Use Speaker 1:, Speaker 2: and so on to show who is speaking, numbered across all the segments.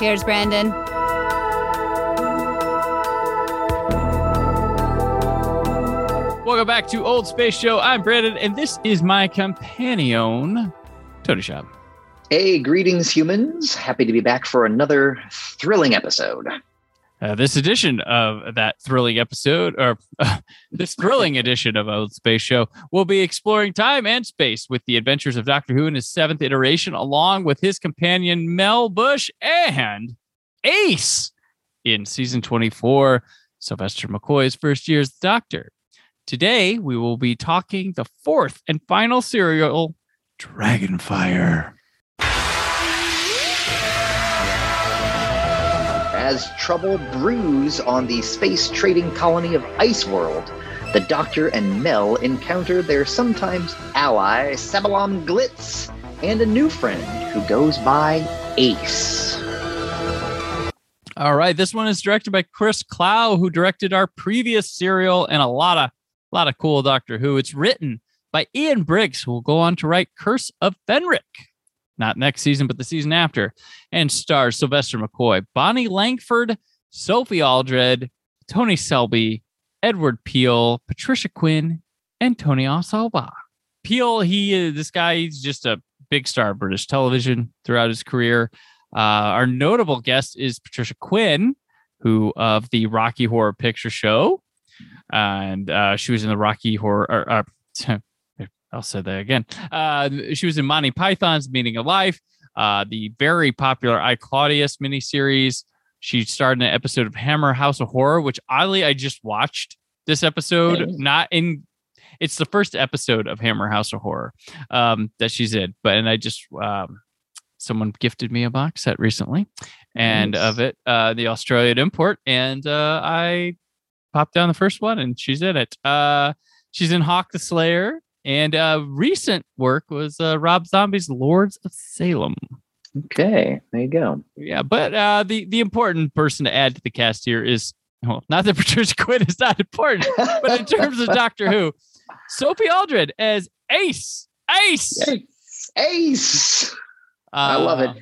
Speaker 1: Here's Brandon.
Speaker 2: Welcome back to Old Space Show. I'm Brandon, and this is my companion, Tony Schaab.
Speaker 3: Hey, greetings, humans. Happy to be back for another thrilling episode.
Speaker 2: Uh, this edition of that thrilling episode, or uh, this thrilling edition of Old Space Show, will be exploring time and space with the adventures of Doctor Who in his seventh iteration, along with his companion Mel Bush and Ace in season 24, Sylvester McCoy's first year as Doctor. Today, we will be talking the fourth and final serial, Dragonfire.
Speaker 3: As trouble brews on the space trading colony of Iceworld, the Doctor and Mel encounter their sometimes ally, Sabalom Glitz, and a new friend who goes by Ace.
Speaker 2: All right, this one is directed by Chris Clough, who directed our previous serial and a lot of a lot of cool Doctor Who. It's written by Ian Briggs, who will go on to write Curse of Fenric, not next season, but the season after, and stars Sylvester McCoy, Bonnie Langford, Sophie Aldred, Tony Selby, Edward Peel, Patricia Quinn, and Tony Osoba. Peel, he is this guy, he's just a big star of British television throughout his career. Uh, our notable guest is Patricia Quinn, who of the Rocky Horror Picture Show, and uh, she was in the Rocky Horror. Or, uh, I'll say that again. Uh, she was in Monty Python's Meaning of Life, uh, the very popular I Claudius miniseries. She starred in an episode of Hammer House of Horror, which oddly I just watched this episode. Not in, it's the first episode of Hammer House of Horror um, that she's in, but and I just um, someone gifted me a box set recently, and
Speaker 3: Nice.
Speaker 2: of it, uh, the Australian import, and uh, I popped down the first one, and she's in it. Uh, she's in Hawk the Slayer, and uh, recent work was uh, Rob Zombie's Lords of Salem.
Speaker 3: Okay, there you go.
Speaker 2: Yeah, but uh, the the important person to add to the cast here is well, not that Patricia Quinn is not important, but in terms of Doctor Who, Sophie Aldred as Ace. Ace.
Speaker 3: Ace. Ace. I love it.
Speaker 2: Uh,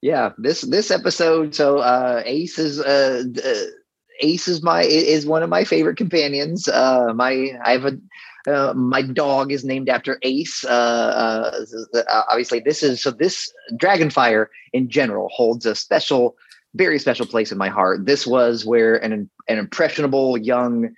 Speaker 3: Yeah, this this episode. So uh, Ace is uh, uh, Ace is my is one of my favorite companions. Uh, my I have a uh, my dog is named after Ace. Uh, uh, uh, obviously, this is so. This Dragonfire in general holds a special, very special place in my heart. This was where an an impressionable young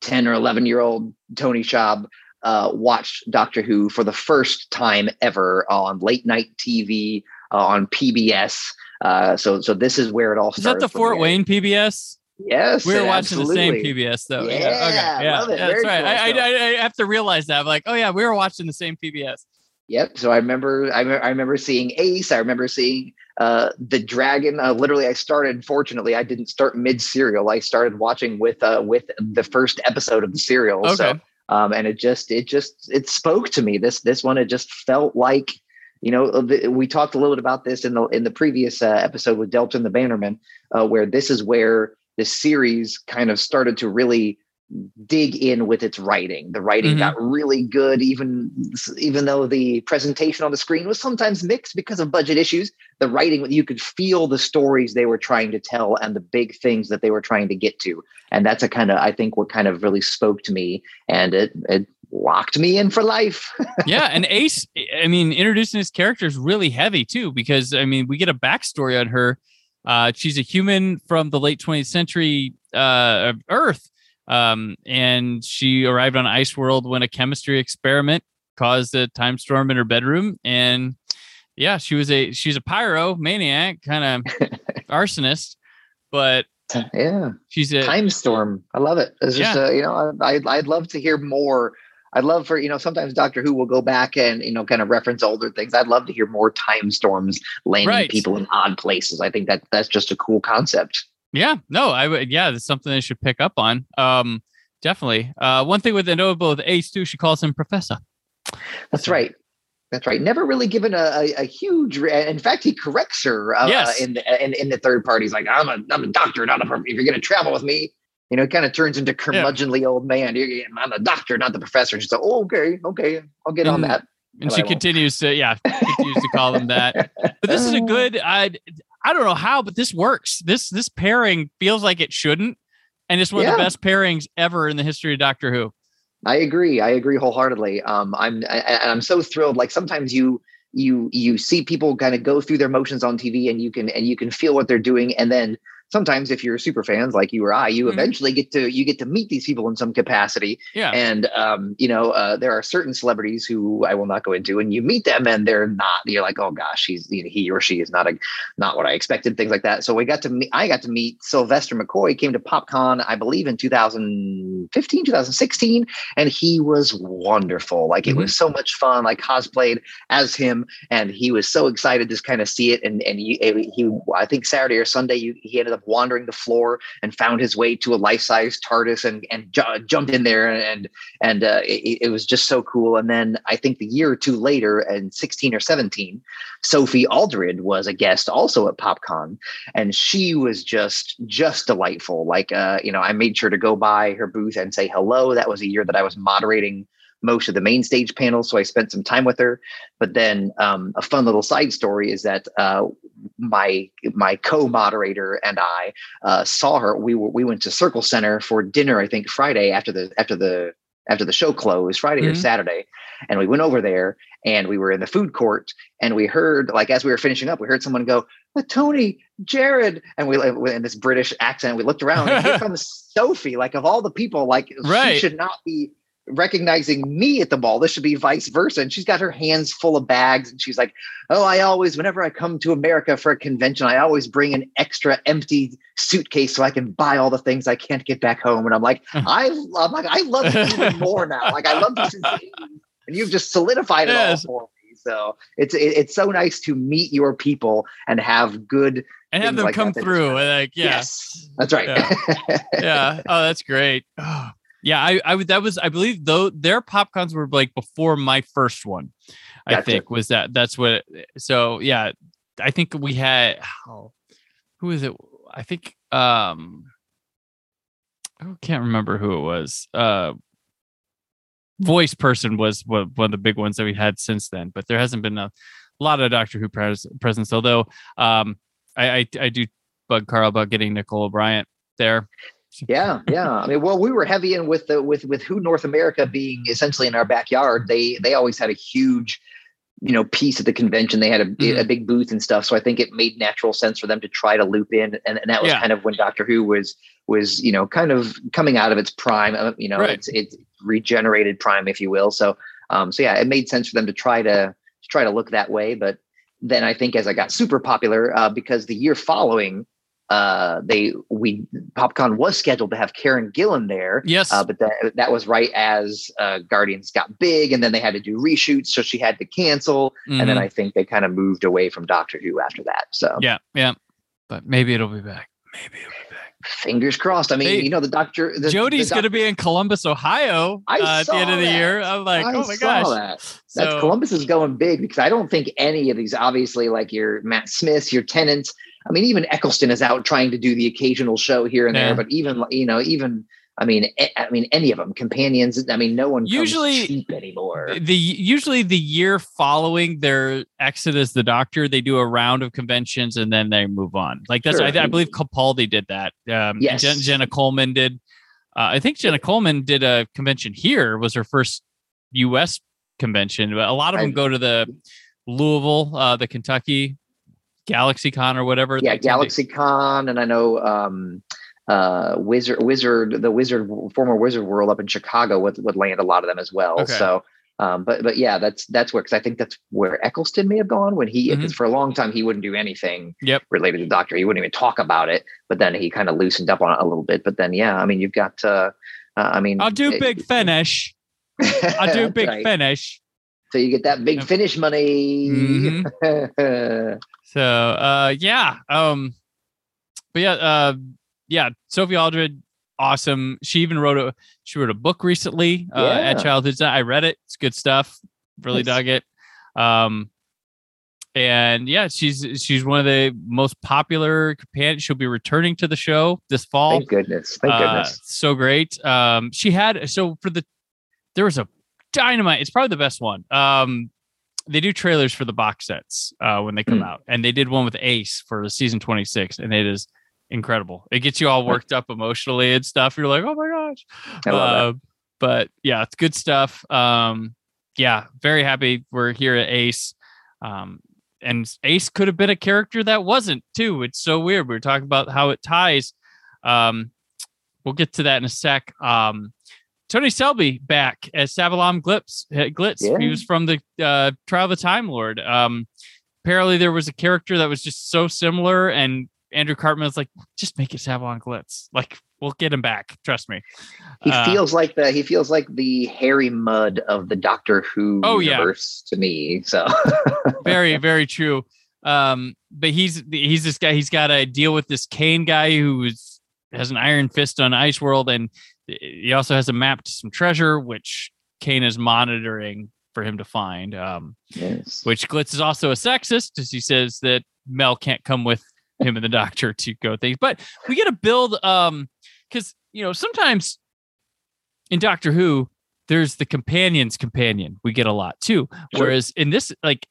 Speaker 3: ten or eleven year old Tony Schaab uh, watched Doctor Who for the first time ever on late night TV uh, on PBS. Uh, so so this is where it all
Speaker 2: Is that the Fort. Wayne PBS?
Speaker 3: Yes,
Speaker 2: We were watching the same. PBS though.
Speaker 3: Yeah,
Speaker 2: okay. Yeah,
Speaker 3: it.
Speaker 2: yeah, that's right.
Speaker 3: cool
Speaker 2: I, I. I have to realize that. I'm like, oh yeah, we were watching the same PBS.
Speaker 3: Yep. So I remember, I, me- I remember seeing Ace. I remember seeing uh, the Dragon. Uh, literally, I started. Fortunately, I didn't start mid serial. I started watching with uh, with the first episode of the serial.
Speaker 2: Okay.
Speaker 3: So, um, and it just, it just, it spoke to me. This, this one, it just felt like, you know, uh, we talked a little bit about this in the in the previous uh, episode with Delta and the Bannermen, uh, where this is where the series kind of started to really dig in with its writing. The writing
Speaker 2: Mhm.
Speaker 3: got really good, even even though the presentation on the screen was sometimes mixed because of budget issues. The writing, you could feel the stories they were trying to tell and the big things that they were trying to get to, and that's a kind of I think what kind of really spoke to me, and it it locked me in for life.
Speaker 2: yeah, and Ace, I mean, introducing his character is really heavy too, because I mean, we get a backstory on her. Uh, she's a human from the late 20th century uh, Earth, um, and she arrived on Ice World when a chemistry experiment caused a time storm in her bedroom. And yeah, she was a she's a pyro maniac, kind of arsonist, but
Speaker 3: yeah,
Speaker 2: she's a
Speaker 3: time storm. I love it. It's just
Speaker 2: Yeah.
Speaker 3: uh, you know I I'd, I'd love to hear more I'd love for you know sometimes Doctor Who will go back and you know kind of reference older things. I'd love to hear more time storms landing
Speaker 2: Right.
Speaker 3: people in odd places. I think that that's just a cool concept.
Speaker 2: Yeah, no, I would. Yeah, that's something they should pick up on. Um, definitely. Uh, one thing with the notable with Ace too, she calls him Professor.
Speaker 3: That's right. That's right. Never really given a, a, a huge. Re- in fact, he corrects her uh,
Speaker 2: Yes.
Speaker 3: in, the, in in the third party. He's like, "I'm a I'm a doctor, not a. If you're going to travel with me, you know, it kind of turns into curmudgeonly old man. You're- I'm a doctor, not the professor." She's like, "Oh, okay, okay, I'll get on that."
Speaker 2: And she continues to, yeah, continues to call him that. But this is a good. I I don't know how, but this works. This this pairing feels like it shouldn't, and it's one of the best pairings ever in the history of Doctor Who.
Speaker 3: I agree. I agree wholeheartedly. Um, I'm I- I'm so thrilled. Like sometimes you you you see people kind of go through their motions on TV, and you can and you can feel what they're doing, and then sometimes if you're super fans like you or I, you
Speaker 2: Mhm.
Speaker 3: eventually get to you get to meet these people in some capacity.
Speaker 2: Yeah,
Speaker 3: And um, you know, uh, there are certain celebrities who I will not go into, and you meet them, and they're not. You're like, oh gosh, he's you know, he or she is not a not what I expected. Things like that. So we got to meet. I got to meet Sylvester McCoy. Came to PopCon, I believe, in 2015, 2016, and he was wonderful. Like it
Speaker 2: Mhm.
Speaker 3: was so much fun. Like cosplayed as him, and he was so excited to kind of see it. And and he, he I think Saturday or Sunday, you, he ended up wandering the floor and found his way to a life size TARDIS and and ju- jumped in there and and uh, it, it was just so cool. And then I think the year or two later, in 16 or 17, Sophie Aldred was a guest also at PopCon, and she was just just delightful. Like uh, you know, I made sure to go by her booth and say hello. That was a year that I was moderating most of the main stage panels, so I spent some time with her. But then um, a fun little side story is that uh, my my co-moderator and I uh, saw her. We were we went to Circle Centre for dinner. I think Friday after the after the after the show closed, Friday or
Speaker 2: Mhm.
Speaker 3: Saturday, and we went over there and we were in the food court and we heard like as we were finishing up, we heard someone go, "Uh, "Tony, Jared," and we in this British accent. We looked around and here comes Sophie. Like of all the people, like
Speaker 2: Right.
Speaker 3: she should not be recognizing me at the ball. This should be vice versa. And she's got her hands full of bags and she's like, Oh, I always, whenever I come to America for a convention, I always bring an extra empty suitcase so I can buy all the things I can't get back home. And I'm like, hmm. I I'm like, I love you even more now. Like I love you since the 80s, and you've just solidified it
Speaker 2: Yes.
Speaker 3: all for me. So it's it, it's so nice to meet your people and have good.
Speaker 2: and have them
Speaker 3: like
Speaker 2: come through. Like, yeah,
Speaker 3: Yes, that's right.
Speaker 2: yeah. Oh, that's great. Oh, yeah, I, I would. That was, I believe, though their popcons were like before my first one. I
Speaker 3: Gotcha.
Speaker 2: think was that. That's what. So yeah, I think we had. Oh, who is it? I think. Um, I can't remember who it was. Uh, voice person was one one of the big ones that we had since then, but there hasn't been a lot of Doctor Who pres- presence. Although, um, I, I I do bug Carl about getting Nicole Bryant there.
Speaker 3: Yeah, yeah. I mean, well, we were heavy in with the with with Who North America being essentially in our backyard. They they always had a huge, you know, piece at the convention. They had a,
Speaker 2: Mhm.
Speaker 3: a big booth and stuff. So I think it made natural sense for them to try to loop in, and, and that was
Speaker 2: Yeah.
Speaker 3: kind of when Doctor Who was was you know kind of coming out of its prime. uh, You know,
Speaker 2: Right.
Speaker 3: it's it's regenerated prime, if you will. So um, so yeah, it made sense for them to try to to try to look that way. But then I think as I got super popular, uh, because the year following uh, they we PopCon was scheduled to have Karen Gillan there,
Speaker 2: Yes.
Speaker 3: uh, but that that was right as uh, Guardians got big, and then they had to do reshoots, so she had to cancel. And then
Speaker 2: Mhm.
Speaker 3: I think they kind of moved away from Doctor Who after that. So
Speaker 2: yeah, yeah. But maybe it'll be back. Maybe it'll be back.
Speaker 3: fingers crossed. I mean,
Speaker 2: Hey,
Speaker 3: you know, the Doctor the, Jodie's
Speaker 2: going to be in Columbus, Ohio uh, at the end of the year. I'm like,
Speaker 3: I
Speaker 2: oh my gosh.
Speaker 3: that. That's
Speaker 2: So-
Speaker 3: Columbus is going big because I don't think any of these, obviously, like your Matt Smiths, your Tennants. I mean, even Eccleston is out trying to do the occasional show here and
Speaker 2: Yeah.
Speaker 3: there, but even you know, even I mean, I mean, any of them, companions. I mean, no one comes
Speaker 2: Usually-
Speaker 3: cheap anymore.
Speaker 2: the usually the year following their exit as the doctor, they do a round of conventions and then they move on. Like that's
Speaker 3: Sure.
Speaker 2: I, I believe Capaldi did that. Um,
Speaker 3: Yes.
Speaker 2: Jen, Jenna Coleman did. Uh, I think Jenna Coleman did a convention here. Was her first U.S. convention. But a lot of them
Speaker 3: I-
Speaker 2: go to the Louisville, uh, the Kentucky Galaxy Con or whatever.
Speaker 3: yeah,
Speaker 2: They tend to-
Speaker 3: Galaxy Con, and I know um, uh, Wizard, Wizard, the Wizard, former Wizard World up in Chicago would, would land a lot of them as well.
Speaker 2: Okay.
Speaker 3: So, um, but but yeah, that's that's where because I think that's where Eccleston may have gone when he
Speaker 2: Mhm.
Speaker 3: because for a long time he wouldn't do anything
Speaker 2: Yep.
Speaker 3: related to Doctor. He wouldn't even talk about it. But then he kind of loosened up on it a little bit. But then yeah, I mean you've got. Uh, uh, I mean,
Speaker 2: I'll do
Speaker 3: it-
Speaker 2: Big Finish. I'll do big
Speaker 3: right.
Speaker 2: finish.
Speaker 3: So you get that big finish money.
Speaker 2: Mhm. So uh yeah. Um but yeah, uh yeah, Sophie Aldred, awesome. She even wrote a she wrote a book recently uh at
Speaker 3: Yeah.
Speaker 2: Childhood I read it. It's good stuff. Really
Speaker 3: Nice.
Speaker 2: dug it. Um and yeah, she's she's one of the most popular companions. She'll be returning to the show this fall.
Speaker 3: Thank goodness. Thank
Speaker 2: Uh,
Speaker 3: goodness.
Speaker 2: so great. Um, she had so for the there was a dynamite. It's probably the best one. Um, they do trailers for the box sets uh, when they come
Speaker 3: Hmm.
Speaker 2: out, and they did one with Ace for the season twenty six, and it is incredible. It gets you all worked up emotionally and stuff. You're like, oh my gosh.
Speaker 3: I love that.
Speaker 2: Uh, but yeah, it's good stuff. Um, yeah, very happy we're here at Ace. Um, and Ace could have been a character that wasn't too. It's so weird. We were talking about how it ties. Um, we'll get to that in a sec. Um, Tony Selby back as Sabalom Glitz. Glitz.
Speaker 3: Yeah.
Speaker 2: He was from the uh, Trial of the Time Lord. Um, apparently, there was a character that was just so similar, and Andrew Cartmel was like, "Just make it Sabalom Glitz. Like, we'll get him back. Trust me."
Speaker 3: He
Speaker 2: Uh,
Speaker 3: feels like the he feels like the Harry Mudd of the Doctor Who
Speaker 2: Oh, yeah.
Speaker 3: to me. So
Speaker 2: very very true um but he's he's this guy he's got to deal with this kane guy who's has an iron fist on ice world and he also has a map to some treasure which kane is monitoring for him to find um
Speaker 3: yes.
Speaker 2: which glitz is also a sexist as he says that mel can't come with him and the doctor to go things but we get to build um because you know sometimes in doctor who there's the companion's companion we get a lot too
Speaker 3: Sure.
Speaker 2: whereas in this like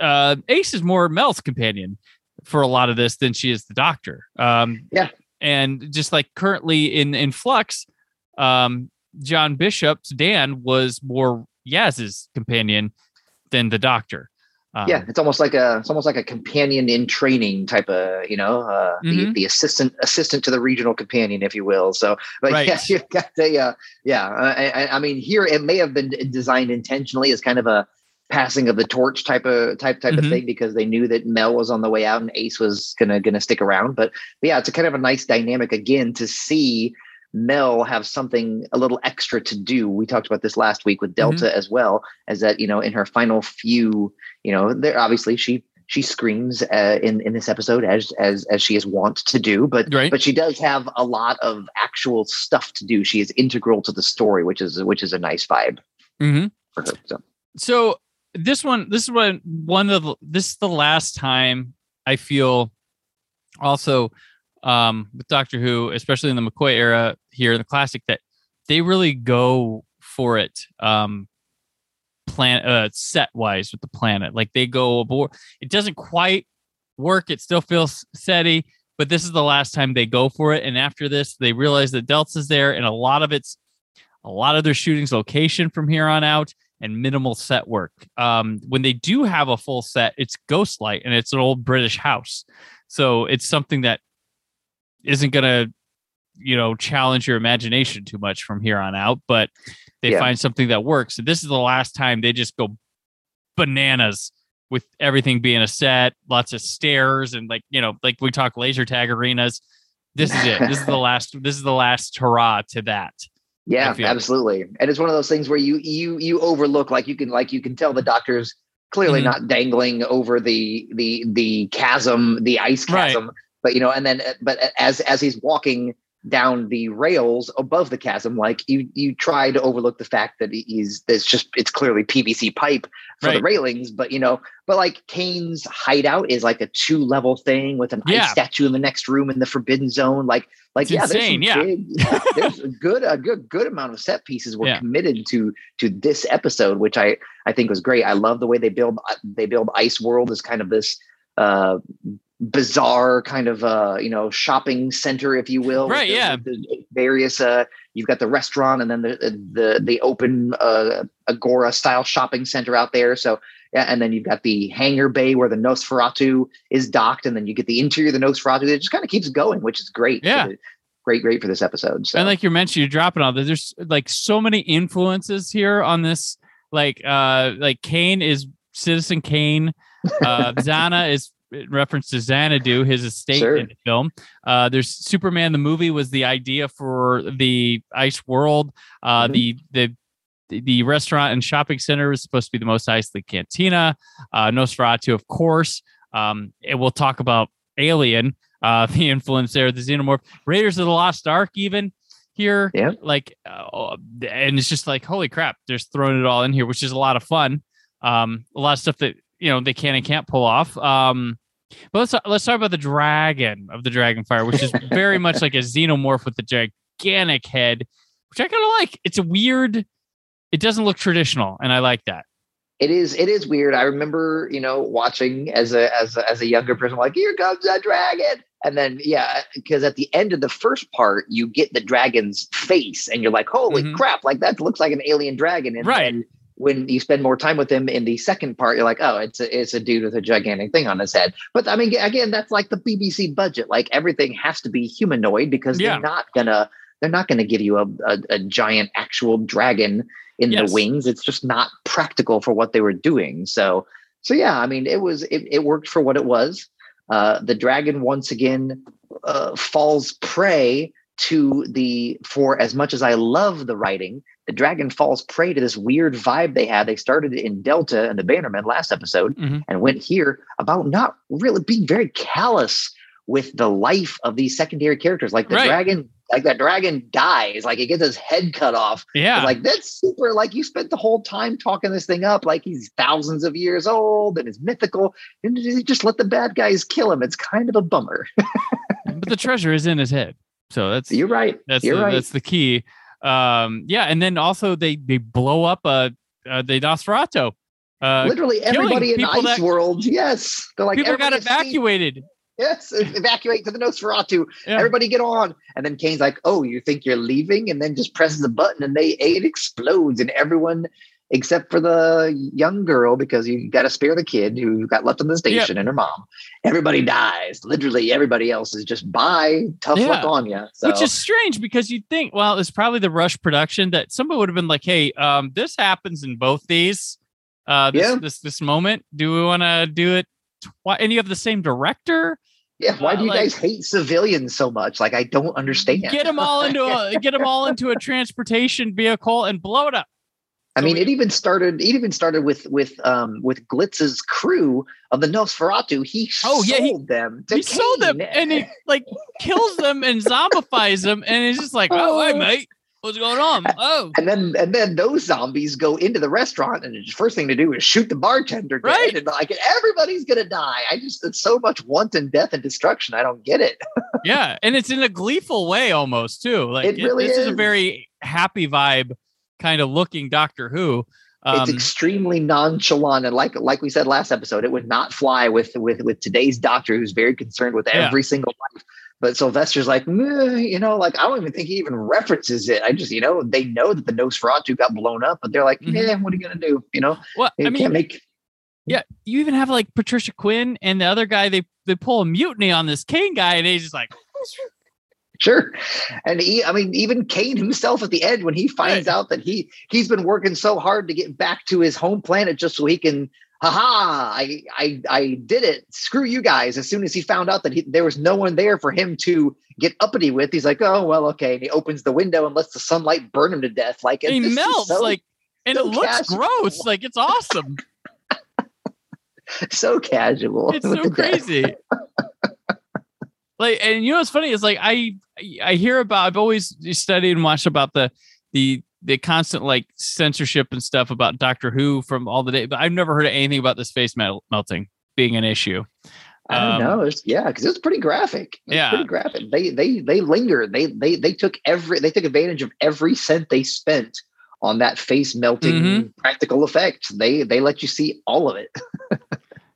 Speaker 2: uh ace is more mel's companion for a lot of this than she is the doctor um
Speaker 3: Yeah.
Speaker 2: and just like currently in in flux um john bishop's dan was more yaz's companion than the doctor um,
Speaker 3: yeah, it's almost like a it's almost like a companion in training type of you know uh, the
Speaker 2: Mhm.
Speaker 3: the assistant assistant to the regional companion, if you will. So, but yeah, you've got the uh, yeah. I, I, I mean, here it may have been designed intentionally as kind of a passing of the torch type of type type
Speaker 2: Mhm.
Speaker 3: of thing because they knew that Mel was on the way out and Ace was gonna gonna stick around. But, but yeah, it's a kind of a nice dynamic again to see Mel have something a little extra to do. We talked about this last week with Delta as well, as that you know in her final few, you know, there obviously she she screams uh, in in this episode as as as she is wont to do, but
Speaker 2: Right.
Speaker 3: but she does have a lot of actual stuff to do. She is integral to the story, which is which is a nice vibe
Speaker 2: mm-hmm.
Speaker 3: for her. So
Speaker 2: so this one this is one one of the, this is the last time i feel also um with doctor who especially in the mccoy era here in the classic that they really go for it um plan uh set wise with the planet like they go aboard it doesn't quite work it still feels steady but this is the last time they go for it and after this they realize that delta's there and a lot of it's a lot of their shooting's location from here on out and minimal set work. Um, when they do have a full set, it's Ghostlight and it's an old British house. So it's something that isn't going to, you know, challenge your imagination too much from here on out, but they
Speaker 3: Yeah.
Speaker 2: find something that works. So this is the last time they just go bananas with everything being a set, lots of stairs and like, you know, like we talk laser tag arenas. This is it. This is the last this is the last hurrah to that.
Speaker 3: yeah, absolutely. And it's one of those things where you you you overlook like you can like you can tell the doctor's clearly
Speaker 2: Mhm.
Speaker 3: not dangling over the the the chasm, the ice
Speaker 2: Right.
Speaker 3: But you know, and then but as as he's walking down the rails above the chasm, like you you try to overlook the fact that he's it's just it's clearly PVC pipe for the railings, but you know, but like Kane's hideout is like a two level thing with an
Speaker 2: Yeah.
Speaker 3: ice statue in the next room in the forbidden zone. Like like
Speaker 2: It's
Speaker 3: yeah,
Speaker 2: insane,
Speaker 3: there's
Speaker 2: yeah.
Speaker 3: big, yeah, there's a good a good good amount of set pieces were
Speaker 2: Yeah.
Speaker 3: committed to to this episode, which I I think was great. I love the way they build they build Ice World as kind of this uh bizarre kind of uh you know shopping center if you will
Speaker 2: Right,
Speaker 3: the-
Speaker 2: yeah.
Speaker 3: the various uh you've got the restaurant and then the the the open uh agora style shopping center out there so yeah and then you've got the hangar bay where the nosferatu is docked and then you get the interior of the nosferatu it just kind of keeps going which is great
Speaker 2: Yeah.
Speaker 3: the- great great for this episode so
Speaker 2: And like you mentioned, you're dropping all this. There's like so many influences here on this. Like uh like Kane is Citizen Kane. Uh Xana is reference to Xanadu, his estate
Speaker 3: Sure.
Speaker 2: in the film. Uh there's Superman the movie was the idea for the ice world. Uh
Speaker 3: Mhm.
Speaker 2: the the the, restaurant and shopping center is supposed to be the Mos Eisley Cantina. Uh, Nosferatu, of course. Um, and we'll talk about Alien, uh, the influence there, the Xenomorph, Raiders of the Lost Ark, even here.
Speaker 3: Yeah.
Speaker 2: Like, uh, and it's just like, holy crap, they're throwing it all in here, which is a lot of fun. Um, a lot of stuff that you know they can and can't pull off. Um, but let's let's talk about the dragon of the Dragonfire, which is very much like a xenomorph with a gigantic head, which I kind of like. It's a weird. It doesn't look traditional, and I like that.
Speaker 3: It is it is weird. I remember, you know, watching as a as a, as a younger person, like here comes that dragon, and then yeah, because at the end of the first part, you get the dragon's face, and you're like, holy
Speaker 2: Mhm.
Speaker 3: crap! Like that looks like an alien dragon. And
Speaker 2: Right.
Speaker 3: then when you spend more time with him in the second part, you're like, oh, it's a it's a dude with a gigantic thing on his head. But I mean, again, that's like the BBC budget. Like everything has to be humanoid because
Speaker 2: Yeah.
Speaker 3: they're not gonna they're not gonna give you a a, a giant actual dragon in
Speaker 2: Yes.
Speaker 3: the wings. It's just not practical for what they were doing. So so yeah, I mean, it was it, it worked for what it was. Uh, the dragon once again uh, falls prey to the for as much as I love the writing, the dragon falls prey to this weird vibe they had. They started in Delta and the Bannermen last episode
Speaker 2: Mhm.
Speaker 3: and went here about not really being very callous with the life of these secondary characters. Like the
Speaker 2: Right.
Speaker 3: dragon, like that dragon dies, like it gets his head cut off.
Speaker 2: Yeah,
Speaker 3: Like that's super. Like you spent the whole time talking this thing up, like he's thousands of years old and is mythical, and you just let the bad guys kill him. It's kind of a bummer.
Speaker 2: but the treasure is in his head, so that's
Speaker 3: You're right.
Speaker 2: That's
Speaker 3: You're
Speaker 2: the,
Speaker 3: right.
Speaker 2: that's the key. Um, yeah, and then also they they blow up uh, uh the Nosferatu. Uh,
Speaker 3: Literally everybody in Ice
Speaker 2: that-
Speaker 3: World. Yes, they're like
Speaker 2: people got evacuated.
Speaker 3: Yes, evacuate to the Nosferatu.
Speaker 2: Yeah.
Speaker 3: Everybody get on. And then Kane's like, "Oh, you think you're leaving?" And then just presses a button, and they it explodes, and everyone except for the young girl because you got to spare the kid who got left on the station and her mom. Everybody dies. Literally, everybody else is just bye. Tough
Speaker 2: Yeah.
Speaker 3: luck on you. So
Speaker 2: Which is strange because you'd think, well, it's probably the rush production that somebody would have been like, "Hey, um, this happens in both these, uh, this
Speaker 3: Yeah.
Speaker 2: this this moment. Do we want to do it? Twi-? And you have the same director.
Speaker 3: yeah. Why
Speaker 2: uh,
Speaker 3: do you
Speaker 2: like-
Speaker 3: guys hate civilians so much? Like, I don't understand.
Speaker 2: Get them all into a get them all into a transportation vehicle and blow it up.
Speaker 3: I
Speaker 2: So
Speaker 3: mean,
Speaker 2: we-
Speaker 3: it even started. It even started with with um with Glitz's crew of the Nosferatu. He
Speaker 2: Oh, yeah, he-
Speaker 3: sold them. To
Speaker 2: he sold them and he like kills them and zombifies them, and it's just like, oh, hey,
Speaker 3: Oh.
Speaker 2: mate, what's going on? Oh,
Speaker 3: And then and then those zombies go into the restaurant, and the first thing to do is shoot the bartender dead.
Speaker 2: Right.
Speaker 3: And like everybody's gonna die. I just it's so much wanton death and destruction. I don't get it.
Speaker 2: yeah, and it's in a gleeful way almost too. Like
Speaker 3: It really
Speaker 2: this is. a very happy vibe kind of looking Doctor Who. Um,
Speaker 3: it's extremely nonchalant, and like like we said last episode, it would not fly with with with today's doctor, who's very concerned with
Speaker 2: Yeah.
Speaker 3: every single life. But Sylvester's like, you know, like I don't even think he even references it. I just, you know, they know that the Nosferatu got blown up, but they're like,
Speaker 2: Mhm.
Speaker 3: yeah, what are you gonna do? You know,
Speaker 2: well,
Speaker 3: you
Speaker 2: I mean,
Speaker 3: can't make
Speaker 2: yeah, you even have like Patricia Quinn and the other guy. They they pull a mutiny on this Kane guy, and he's just like,
Speaker 3: Sure. And he, I mean, even Kane himself at the end, when he finds
Speaker 2: Right.
Speaker 3: out that he he's been working so hard to get back to his home planet just so he can, haha, I I I did it. Screw you guys. As soon as he found out that he, there was no one there for him to get uppity with, he's like, oh well, okay. And he opens the window and lets the sunlight burn him to death. Like
Speaker 2: he melts
Speaker 3: so,
Speaker 2: like, and
Speaker 3: so
Speaker 2: it looks
Speaker 3: casual.
Speaker 2: gross. Like it's awesome.
Speaker 3: so casual.
Speaker 2: it's so crazy. Like, and you know what's funny is like I I hear about I've always studied and watched about the the the constant like censorship and stuff about Doctor Who from all the day, but I've never heard of anything about this face mel- melting being an issue.
Speaker 3: I don't
Speaker 2: Um,
Speaker 3: know. It's, yeah, because it's pretty graphic. It's
Speaker 2: Yeah.
Speaker 3: pretty graphic. They they they linger. They they they took every they took advantage of every cent they spent on that face melting
Speaker 2: Mhm.
Speaker 3: practical effect. They they let you see all of it.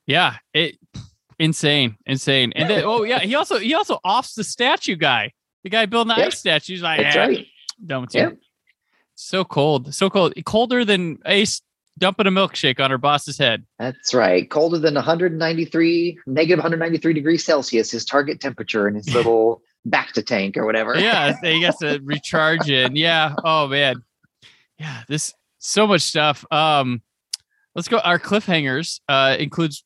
Speaker 2: Yeah, it insane, insane. And then oh yeah, he also he also offs the statue guy, the guy building the
Speaker 3: Yep.
Speaker 2: ice statue. He's like,
Speaker 3: That's
Speaker 2: "Eh,
Speaker 3: right.
Speaker 2: done with you."
Speaker 3: Yep.
Speaker 2: So cold, so cold, colder than Ace dumping a milkshake on her boss's head.
Speaker 3: That's right. Colder than 193 negative 193 degrees Celsius, his target temperature in his little back to tank or whatever.
Speaker 2: yeah, he gets to recharge it. Yeah. Oh man. Yeah. This so much stuff. Um, let's go. Our cliffhangers uh includes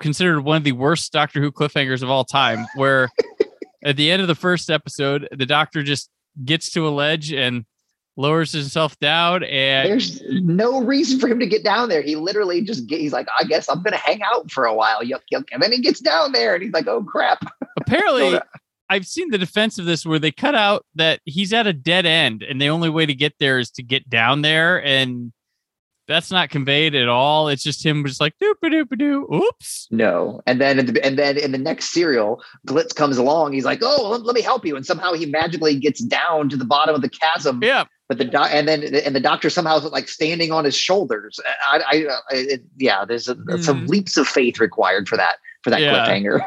Speaker 2: considered one of the worst Doctor Who cliffhangers of all time, where at the end of the first episode, the Doctor just gets to a ledge and lowers himself down and
Speaker 3: There's no reason for him to get down there. He literally just get, he's like, I guess I'm gonna hang out for a while. Yuck, yuck. And then he gets down there and he's like, oh crap.
Speaker 2: apparently I've seen the defense of this where they cut out that he's at a dead end and the only way to get there is to get down there and that's not conveyed at all. It's just him just like doop doop doo. Oops.
Speaker 3: No. And then in the, and then in the next serial, Glitz comes along. He's like, oh, let, let me help you. And somehow he magically gets down to the bottom of the chasm.
Speaker 2: Yeah.
Speaker 3: But the doc and then and the doctor somehow is like standing on his shoulders. I, I, I it, yeah, there's a, some
Speaker 2: Mhm.
Speaker 3: leaps of faith required for that for that
Speaker 2: Yeah.
Speaker 3: cliffhanger.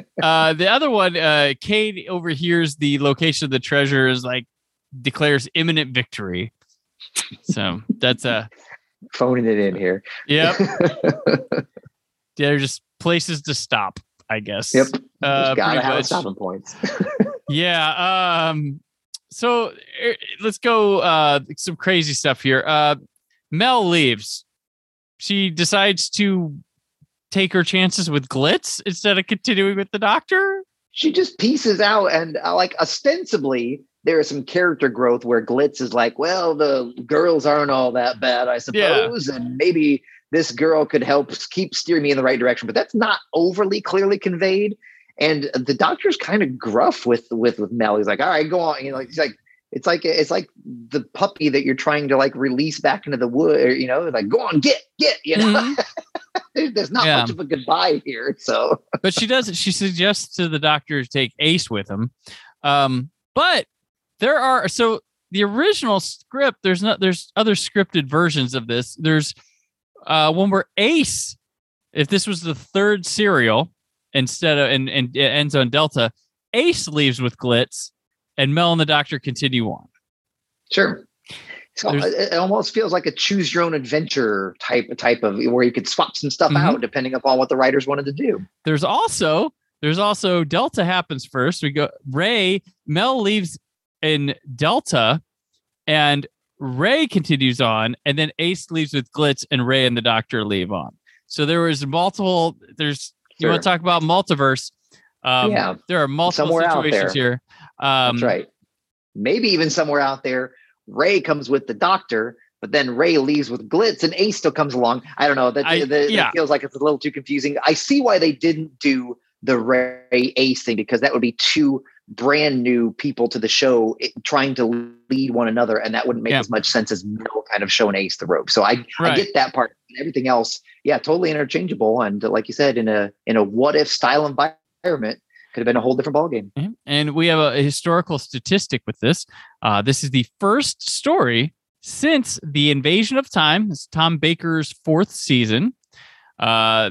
Speaker 2: Uh, the other one, uh, Cade overhears the location of the treasure is like declares imminent victory. So that's a
Speaker 3: Phoning it in here.
Speaker 2: yep. They're just places to stop, I guess.
Speaker 3: Yep.
Speaker 2: Uh,
Speaker 3: gotta have
Speaker 2: much.
Speaker 3: stopping points.
Speaker 2: Yeah. Um. So er, let's go. Uh, some crazy stuff here. Uh, Mel leaves. She decides to take her chances with Glitz instead of continuing with the Doctor.
Speaker 3: she just pieces out and uh, like ostensibly there is some character growth where glitz is like well the girls aren't all that bad i suppose and maybe this girl could help keep steering me in the right direction but that's not overly clearly conveyed and the doctor's kind of gruff with with with mel he's like all right go on you know he's like it's like it's like the puppy that you're trying to like release back into the wood or, you know like go on get get you know There- there's not
Speaker 2: Mm-hmm. Yeah.
Speaker 3: much of a goodbye here so
Speaker 2: but she doesn't. She suggests to the Doctor to take Ace with him. Um, but there are so the original script. There's not. There's other scripted versions of this. There's uh, one where Ace, if this was the third serial instead of and and it ends on Delta, Ace leaves with Glitz, and Mel and the Doctor continue on.
Speaker 3: Sure. So it, almost feels like a choose your own adventure type type of where you could swap some stuff
Speaker 2: Mhm.
Speaker 3: out depending upon what the writers wanted to do.
Speaker 2: There's also there's also Delta happens first. We go Ray Mel leaves in Delta, and Ray continues on, and then Ace leaves with Glitz, and Ray and the Doctor leave on. So there was multiple. There's you want to talk about multiverse? Um,
Speaker 3: Yeah.
Speaker 2: there are multiple
Speaker 3: Somewhere
Speaker 2: situations here. Um,
Speaker 3: That's right. Maybe even somewhere out there, Ray comes with the doctor, but then Ray leaves with Glitz and Ace still comes along. I don't know. That,
Speaker 2: I-
Speaker 3: that-
Speaker 2: yeah.
Speaker 3: that feels like it's a little too confusing. I see why they didn't do the Ray Ace thing because that would be two brand new people to the show it- trying to lead one another, and that wouldn't make
Speaker 2: Yeah.
Speaker 3: as much sense as Mel kind of showing Ace the rope. So I, I get that part. Everything else, yeah, totally interchangeable. And like you said, in a in a what if style environment, could have been a whole different ballgame.
Speaker 2: Mhm. And we have a, a historical statistic with this. Uh, this is the first story since the invasion of time. It's Tom Baker's fourth season, uh,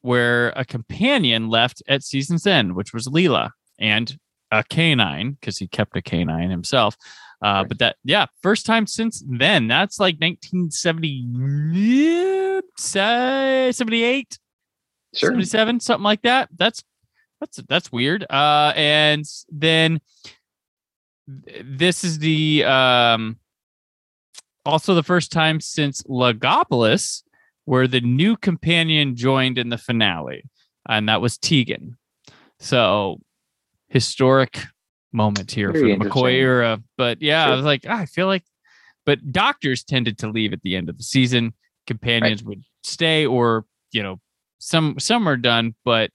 Speaker 2: where a companion left at season's end, which was Leela and a canine because he kept a canine himself. Uh,
Speaker 3: Right.
Speaker 2: But that, yeah, first time since then. That's like 1970, 78.
Speaker 3: Sure.
Speaker 2: 77 something like that that's that's that's weird uh and then this is the um also the first time since Logopolis where the new companion joined in the finale and that was Tegan so historic moment here
Speaker 3: Very
Speaker 2: for the McCoy era but yeah I was like ah, I feel like but doctors tended to leave at the end of the season. Companions would stay or you know some some are done but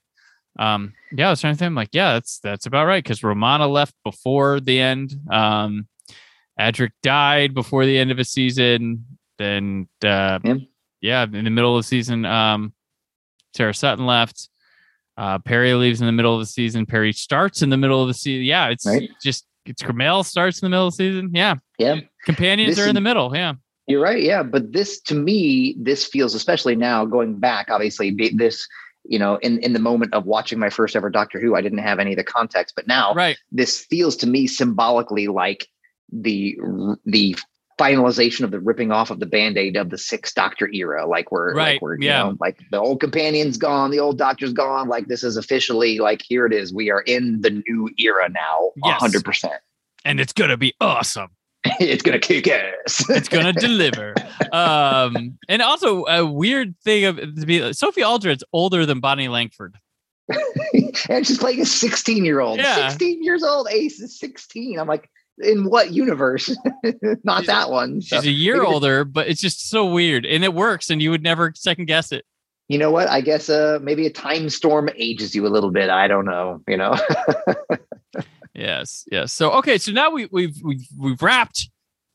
Speaker 2: um yeah i was trying to think I'm like yeah that's that's about right because romana left before the end um adric died before the end of a season then uh
Speaker 3: Yeah.
Speaker 2: yeah in the middle of the season um sarah sutton left uh Peri leaves in the middle of the season Peri starts in the middle of the season yeah it's
Speaker 3: Right.
Speaker 2: just it's Gramel starts in the middle of the season yeah
Speaker 3: Yeah.
Speaker 2: companions
Speaker 3: This
Speaker 2: are in the middle yeah
Speaker 3: You're right. Yeah. But this, to me, this feels, especially now going back, obviously, this, you know, in, in the moment of watching my first ever Doctor Who, I didn't have any of the context. But now
Speaker 2: right
Speaker 3: this feels to me symbolically like the the finalization of the ripping off of the band-aid of the sixth doctor era like we're
Speaker 2: Right,
Speaker 3: like we're
Speaker 2: yeah.
Speaker 3: you know like the old companion's gone the old doctor's gone like this is officially like here it is we are in the new era now
Speaker 2: Yes.
Speaker 3: 100%
Speaker 2: and it's gonna be awesome
Speaker 3: it's gonna kick ass
Speaker 2: it's gonna deliver. Um, and also a weird thing of to be Sophie Aldred's older than Bonnie Langford.
Speaker 3: and she's playing a 16 year old
Speaker 2: Yeah.
Speaker 3: 16 years old ace is 16 i'm like in what universe? Not
Speaker 2: She's-
Speaker 3: that one. So,
Speaker 2: She's a year older, but it's just so weird, and it works, and you would never second guess it.
Speaker 3: you know what? I guess uh, maybe a time storm ages you a little bit. I don't know. You know.
Speaker 2: Yes, yes. So okay, so now we, we've we've we've wrapped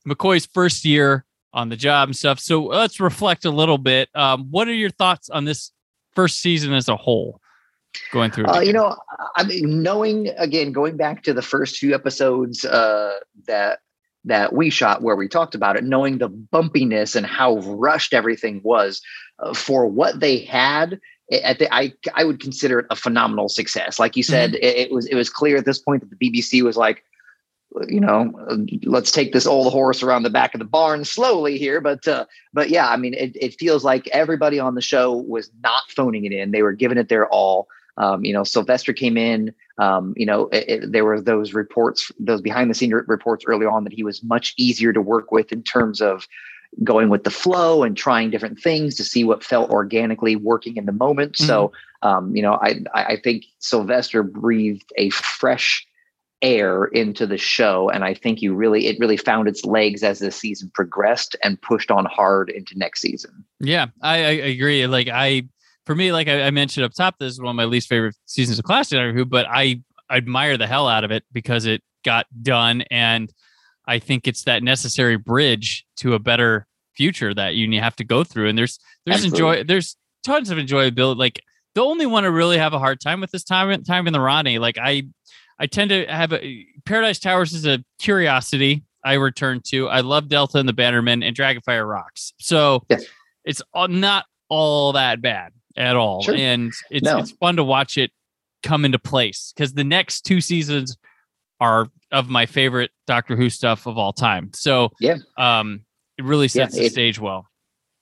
Speaker 2: McCoy's first year on the job and stuff. So let's reflect a little bit. Um, what are your thoughts on this first season as a whole? Going through,
Speaker 3: Uh, you know, I mean, knowing again, going back to the first few episodes uh, that that we shot where we talked about it, knowing the bumpiness and how rushed everything was uh, for what they had. I, I I I would consider it a phenomenal success. Like you said, it, it was it was clear at this point that the BBC was like, you know, uh, let's take this old horse around the back of the barn slowly here. But uh, but yeah, I mean, it, it feels like everybody on the show was not phoning it in. They were giving it their all. Um, you know, Sylvester came in. Um, you know, it, it- there were those reports, those behind the scene reports early on that he was much easier to work with in terms of going with the flow and trying different things to see what felt organically working in the moment. So, um, you know, I I I think Sylvester breathed a fresh air into the show, and I think you really it really found its legs as the season progressed and pushed on hard into next season.
Speaker 2: yeah, I, I agree. Like I, for me, like I, I mentioned up top, this is one of my least favorite seasons of Clash Doctor Who, but I admire the hell out of it because it got done, and I think it's that necessary bridge to a better future that you have to go through. And there's there's
Speaker 3: Absolutely.
Speaker 2: enjoy there's tons of enjoyability. Like the only one I really have a hard time with this time time in the Rani. Like I I tend to have a Paradise Towers is a curiosity I return to. I love Delta and the Bannermen and Dragonfire Rocks. So
Speaker 3: Yes.
Speaker 2: it's not all that bad at all.
Speaker 3: Sure.
Speaker 2: And it's
Speaker 3: No.
Speaker 2: it's fun to watch it come into place because the next two seasons are of my favorite Doctor Who stuff of all time. So
Speaker 3: Yeah.
Speaker 2: um it really
Speaker 3: Yeah,
Speaker 2: sets the
Speaker 3: it-
Speaker 2: stage well.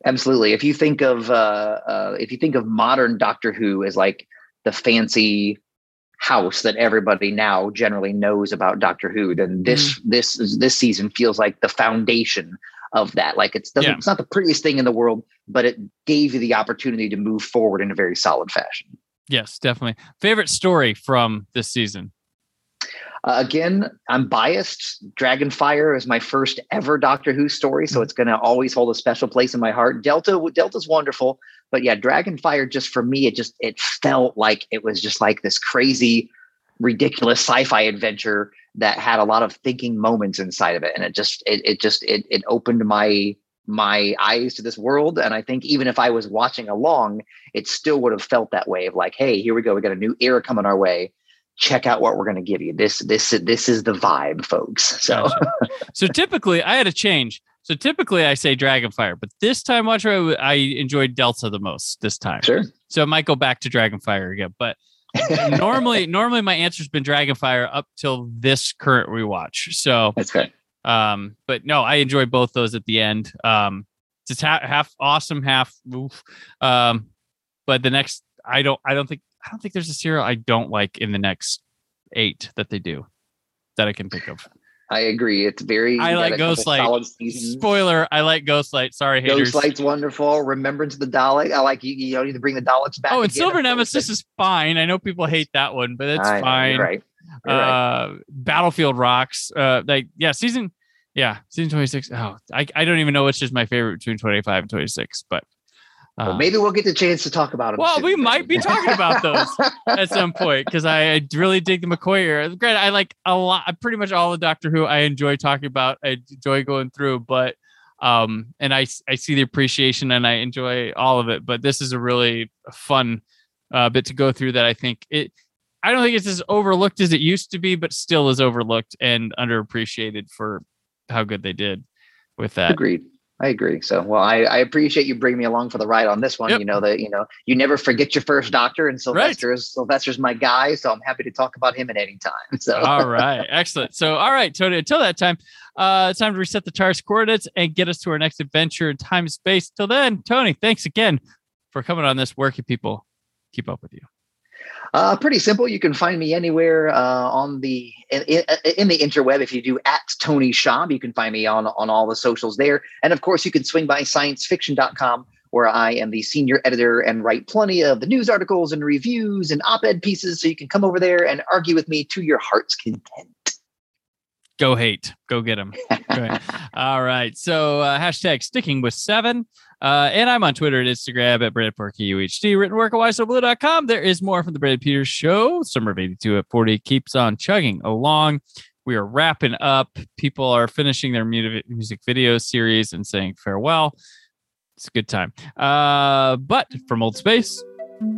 Speaker 3: Absolutely. If you think of uh, uh, if you think of modern Doctor Who as like the fancy house that everybody now generally knows about Doctor Who, then this this this season feels like the foundation of that. Like it's doesn't
Speaker 2: Yeah.
Speaker 3: it's not the prettiest thing in the world, but it gave you the opportunity to move forward in a very solid fashion.
Speaker 2: Yes, definitely. Favorite story from this season.
Speaker 3: Uh, again, I'm biased. Dragonfire is my first ever Doctor Who story, so it's going to always hold a special place in my heart. Delta, Delta's wonderful, but yeah, Dragonfire just for me, it just it felt like it was just like this crazy, ridiculous sci-fi adventure that had a lot of thinking moments inside of it, and it just it it just it it opened my my eyes to this world and i think even if i was watching along it still would have felt that way of like hey here we go we got a new era coming our way check out what we're going to give you. This this this is the vibe, folks. So
Speaker 2: Gotcha. so typically I had a change. So typically I say Dragonfire, but this time watch I, I enjoyed Delta the most this time.
Speaker 3: sure.
Speaker 2: So I might go back to Dragonfire again. But normally normally my answer's been Dragonfire up till this current rewatch. So
Speaker 3: That's good.
Speaker 2: um, but no, I enjoy both those at the end. Um, it's half, half awesome, half oof. Um, but the next, I don't, I don't think, I don't think there's a serial I don't like in the next eight that they do that I can think of.
Speaker 3: I agree. It's very.
Speaker 2: I like Ghostlight. Spoiler: I like Ghostlight. Sorry, haters.
Speaker 3: Ghostlight's wonderful. Remembrance of the Dalek. I like you. You don't need to bring the Daleks back.
Speaker 2: Oh, and
Speaker 3: again,
Speaker 2: Silver. Nemesis is fine. I know people hate that one, but it's
Speaker 3: I
Speaker 2: fine.
Speaker 3: You're right. You're right.
Speaker 2: uh battlefield rocks uh like yeah season yeah season 26 oh i, I don't even know which is my favorite between 25 and 26 but uh,
Speaker 3: Well, maybe we'll get the chance to talk about them.
Speaker 2: well we might be talking about those at some point because I, I really dig the mccoy era great i like a lot pretty much all the doctor who i enjoy talking about i enjoy going through but um and i i see the appreciation and i enjoy all of it but this is a really fun uh bit to go through that i think it I don't think it's as overlooked as it used to be, but still is overlooked and underappreciated for how good they did with that.
Speaker 3: Agreed. I agree. So, well, I, I appreciate you bringing me along for the ride on this one.
Speaker 2: Yep.
Speaker 3: You know that you know you never forget your first doctor, and Sylvester is Sylvester's my guy. So I'm happy to talk about him at any time. So,
Speaker 2: all right, excellent. So, all right, Tony. Until that time, uh, it's time to reset the TARDIS coordinates and get us to our next adventure in time and space. Till then, Tony, thanks again for coming on this. Where can people keep up with you?
Speaker 3: Uh, pretty simple. You can find me anywhere uh, on the in, in, in the interweb. If you do at Tony Schaab, you can find me on on all the socials there. And of course, you can swing by sciencefiction.com, where I am the senior editor and write plenty of the news articles and reviews and op-ed pieces. So you can come over there and argue with me to your heart's content.
Speaker 2: Go hate. Go get them. All right. So uh, hashtag sticking with seven. Uh, and I'm on Twitter and Instagram at BrandPorkyUHD. Written work at WhySoBlue.com. There is more from the Brandon Peters Show. Summer of 82 at 40 keeps on chugging along. We are wrapping up. People are finishing their music video series and saying farewell. It's a good time. Uh, but from Old Space,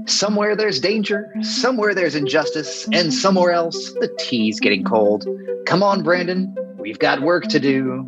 Speaker 3: Somewhere there's danger, somewhere there's injustice, and somewhere else the tea's getting cold. Come on, Brandon, we've got work to do.